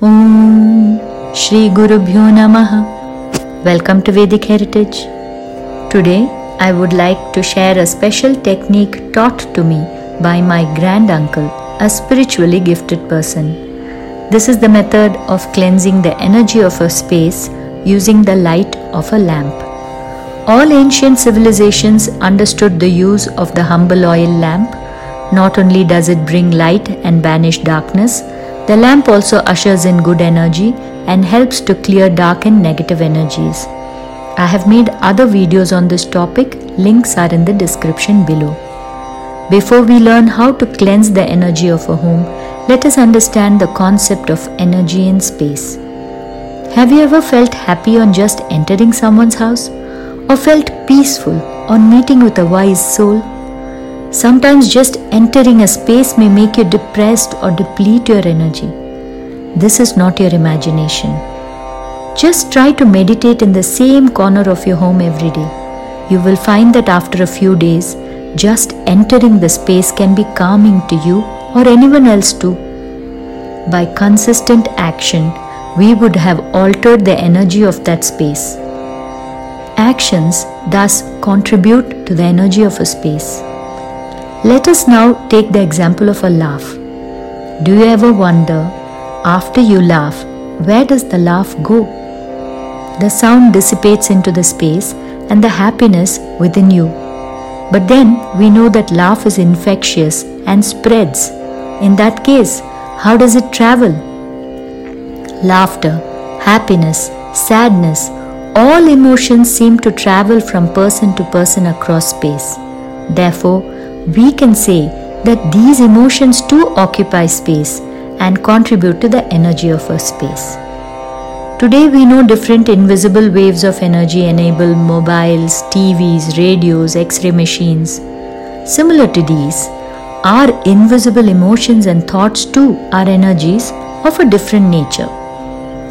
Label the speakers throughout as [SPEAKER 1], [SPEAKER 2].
[SPEAKER 1] Om Shri Guru Bhyo. Welcome to Vedic Heritage. Today I would like to share a special technique taught to me by my grand uncle, a spiritually gifted person. This is the method of cleansing the energy of a space using the light of a lamp. All ancient civilizations understood the use of the humble oil lamp. Not only does it bring light and banish darkness, the lamp also ushers in good energy and helps to clear dark and negative energies. I have made other videos on this topic, links are in the description below. Before we learn how to cleanse the energy of a home, let us understand the concept of energy in space. Have you ever felt happy on just entering someone's house? Or felt peaceful on meeting with a wise soul? Sometimes just entering a space may make you depressed or deplete your energy. This is not your imagination. Just try to meditate in the same corner of your home every day. You will find that after a few days, just entering the space can be calming to you or anyone else too. By consistent action, we would have altered the energy of that space. Actions thus contribute to the energy of a space. Let us now take the example of a laugh. Do you ever wonder, after you laugh, where does the laugh go? The sound dissipates into the space and the happiness within you. But then we know that laugh is infectious and spreads. In that case, how does it travel? Laughter, happiness, sadness, all emotions seem to travel from person to person across space. Therefore, we can say that these emotions too occupy space and contribute to the energy of a space. Today, we know different invisible waves of energy enable mobiles, TVs, radios, X ray machines. Similar to these, our invisible emotions and thoughts too are energies of a different nature.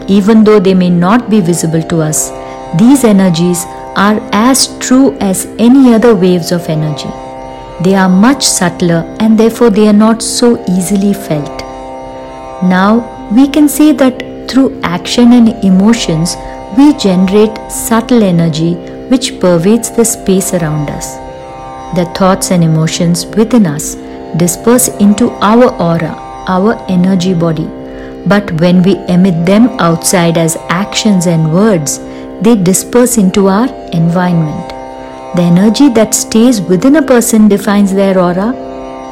[SPEAKER 1] Even though they may not be visible to us, these energies are as true as any other waves of energy. They are much subtler and therefore they are not so easily felt. Now we can say that through action and emotions we generate subtle energy which pervades the space around us. The thoughts and emotions within us disperse into our aura, our energy body. But when we emit them outside as actions and words, they disperse into our environment. The energy that stays within a person defines their aura,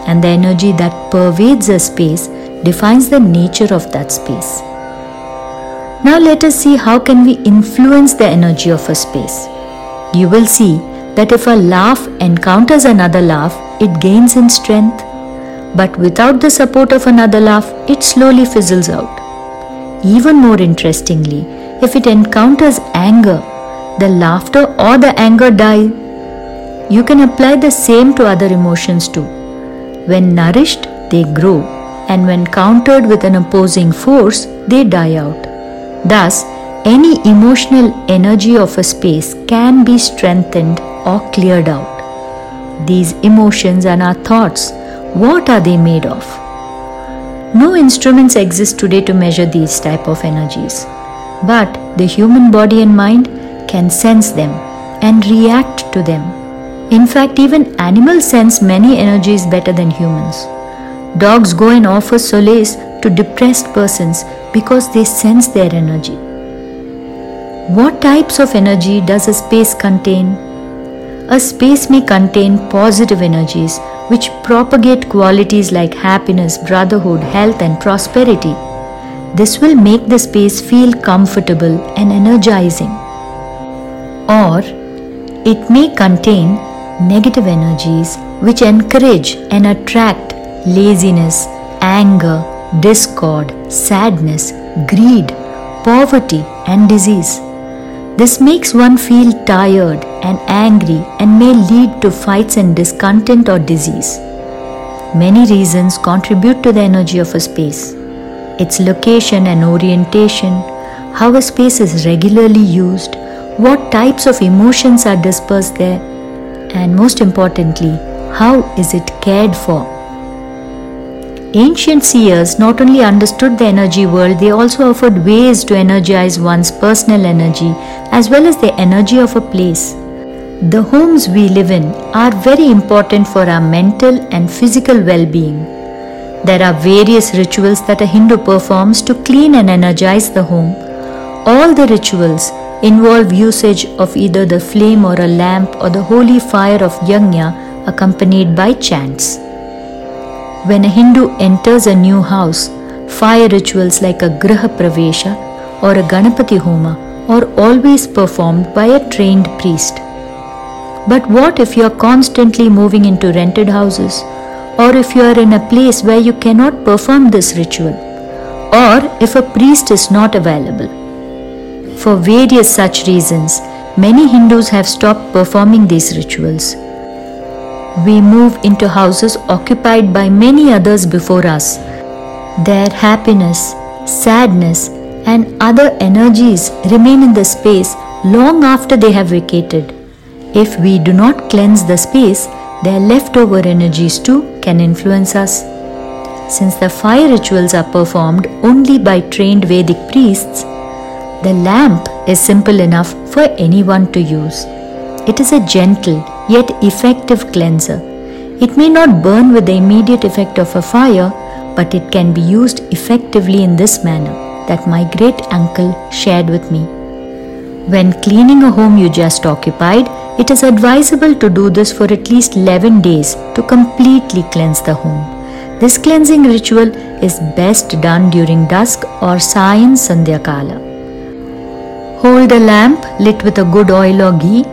[SPEAKER 1] and the energy that pervades a space defines the nature of that space. Now let us see how can we influence the energy of a space. You will see that if a laugh encounters another laugh, it gains in strength, but without the support of another laugh, it slowly fizzles out. Even more interestingly, if it encounters anger, the laughter or the anger die. You can apply the same to other emotions too. When nourished, they grow, and when countered with an opposing force, they die out. Thus, any emotional energy of a space can be strengthened or cleared out. These emotions and our thoughts, what are they made of? No instruments exist today to measure these type of energies. But the human body and mind can sense them and react to them. In fact, even animals sense many energies better than humans. Dogs go and offer solace to depressed persons because they sense their energy. What types of energy does a space contain? A space may contain positive energies which propagate qualities like happiness, brotherhood, health, and prosperity. This will make the space feel comfortable and energizing. Or it may contain negative energies which encourage and attract laziness, anger, discord, sadness, greed, poverty, and disease. This makes one feel tired and angry and may lead to fights and discontent or disease. Many reasons contribute to the energy of a space. Its location and orientation, how a space is regularly used, what types of emotions are dispersed there, and most importantly, how is it cared for? ancient seers not only understood the energy world, they also offered ways to energize one's personal energy as well as the energy of a place. The homes we live in are very important for our mental and physical well being. There are various rituals that a Hindu performs to clean and energize the home. All the rituals involve usage of either the flame or a lamp or the holy fire of yajna accompanied by chants. When a Hindu enters a new house, fire rituals like a Griha Pravesha or a Ganapati Homa are always performed by a trained priest. But what if you are constantly moving into rented houses? Or if you are in a place where you cannot perform this ritual? Or if a priest is not available? For various such reasons, many Hindus have stopped performing these rituals we move into houses occupied by many others before us. Their happiness, sadness, and other energies remain in the space long after they have vacated. If we do not cleanse the space, their leftover energies too can influence us. Since the fire rituals are performed only by trained Vedic priests, the lamp is simple enough for anyone to use. It is a gentle yet effective cleanser. It may not burn with the immediate effect of a fire, but it can be used effectively in this manner that my great uncle shared with me. When cleaning a home you just occupied, it is advisable to do this for at least 11 days to completely cleanse the home. This cleansing ritual is best done during dusk or Sayan Sandhyakala. Hold a lamp lit with a good oil or ghee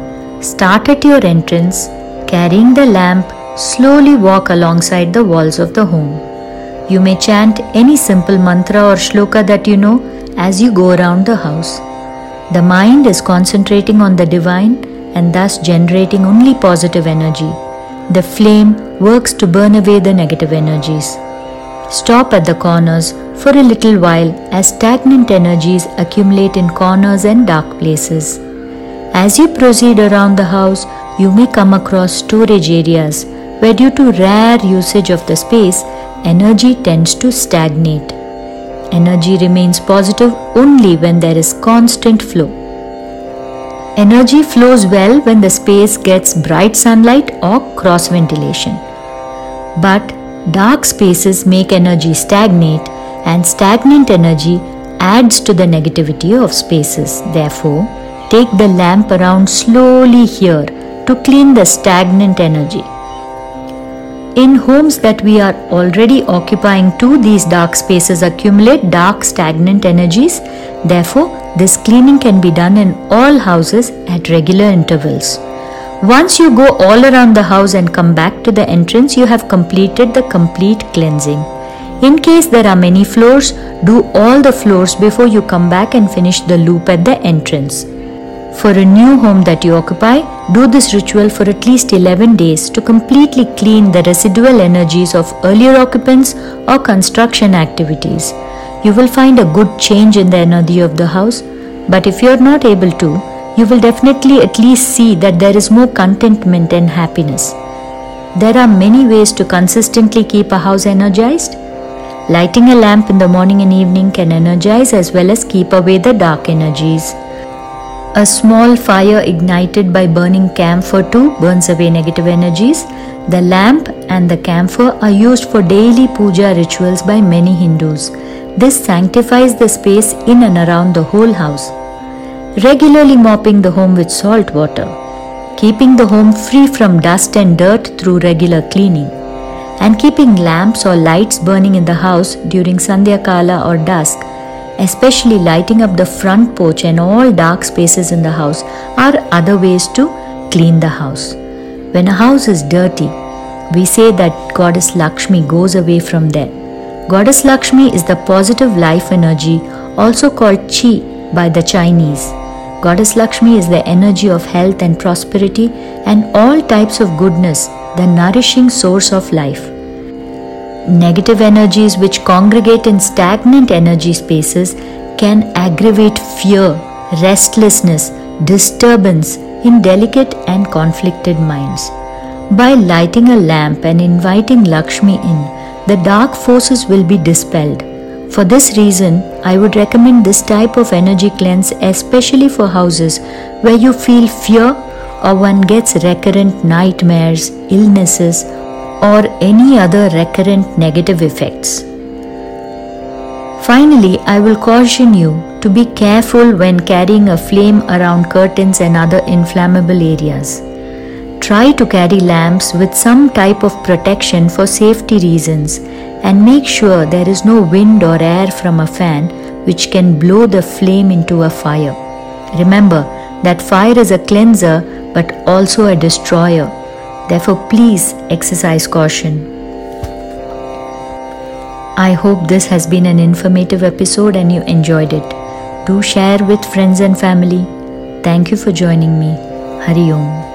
[SPEAKER 1] Start at your entrance, carrying the lamp, slowly walk alongside the walls of the home. You may chant any simple mantra or shloka that you know as you go around the house. The mind is concentrating on the divine and thus generating only positive energy. The flame works to burn away the negative energies. Stop at the corners for a little while as stagnant energies accumulate in corners and dark places. As you proceed around the house, you may come across storage areas where, due to rare usage of the space, energy tends to stagnate. Energy remains positive only when there is constant flow. Energy flows well when the space gets bright sunlight or cross ventilation. But dark spaces make energy stagnate, and stagnant energy adds to the negativity of spaces. Therefore, take the lamp around slowly here to clean the stagnant energy. In homes that we are already occupying too, these dark spaces accumulate dark stagnant energies. Therefore, this cleaning can be done in all houses at regular intervals. Once you go all around the house and come back to the entrance, you have completed the complete cleansing. In case there are many floors, do all the floors before you come back and finish the loop at the entrance. For a new home that you occupy, do this ritual for at least 11 days to completely clean the residual energies of earlier occupants or construction activities. You will find a good change in the energy of the house, but if you are not able to, you will definitely at least see that there is more contentment and happiness. There are many ways to consistently keep a house energized. Lighting a lamp in the morning and evening can energize as well as keep away the dark energies. A small fire ignited by burning camphor too burns away negative energies. The lamp and the camphor are used for daily puja rituals by many Hindus. This sanctifies the space in and around the whole house. Regularly mopping the home with salt water. Keeping the home free from dust and dirt through regular cleaning. And keeping lamps or lights burning in the house during Sandhya Kala or dusk especially lighting up the front porch and all dark spaces in the house, are other ways to clean the house. When a house is dirty, we say that Goddess Lakshmi goes away from there. Goddess Lakshmi is the positive life energy, also called Chi by the Chinese. Goddess Lakshmi is the energy of health and prosperity and all types of goodness, the nourishing source of life. Negative energies which congregate in stagnant energy spaces can aggravate fear, restlessness, disturbance in delicate and conflicted minds. By lighting a lamp and inviting Lakshmi in, the dark forces will be dispelled. For this reason, I would recommend this type of energy cleanse especially for houses where you feel fear or one gets recurrent nightmares, illnesses, or any other recurrent negative effects. Finally, I will caution you to be careful when carrying a flame around curtains and other inflammable areas. Try to carry lamps with some type of protection for safety reasons and make sure there is no wind or air from a fan which can blow the flame into a fire. Remember that fire is a cleanser but also a destroyer. Therefore, please exercise caution. I hope this has been an informative episode and you enjoyed it. Do share with friends and family. Thank you for joining me. Hari Om.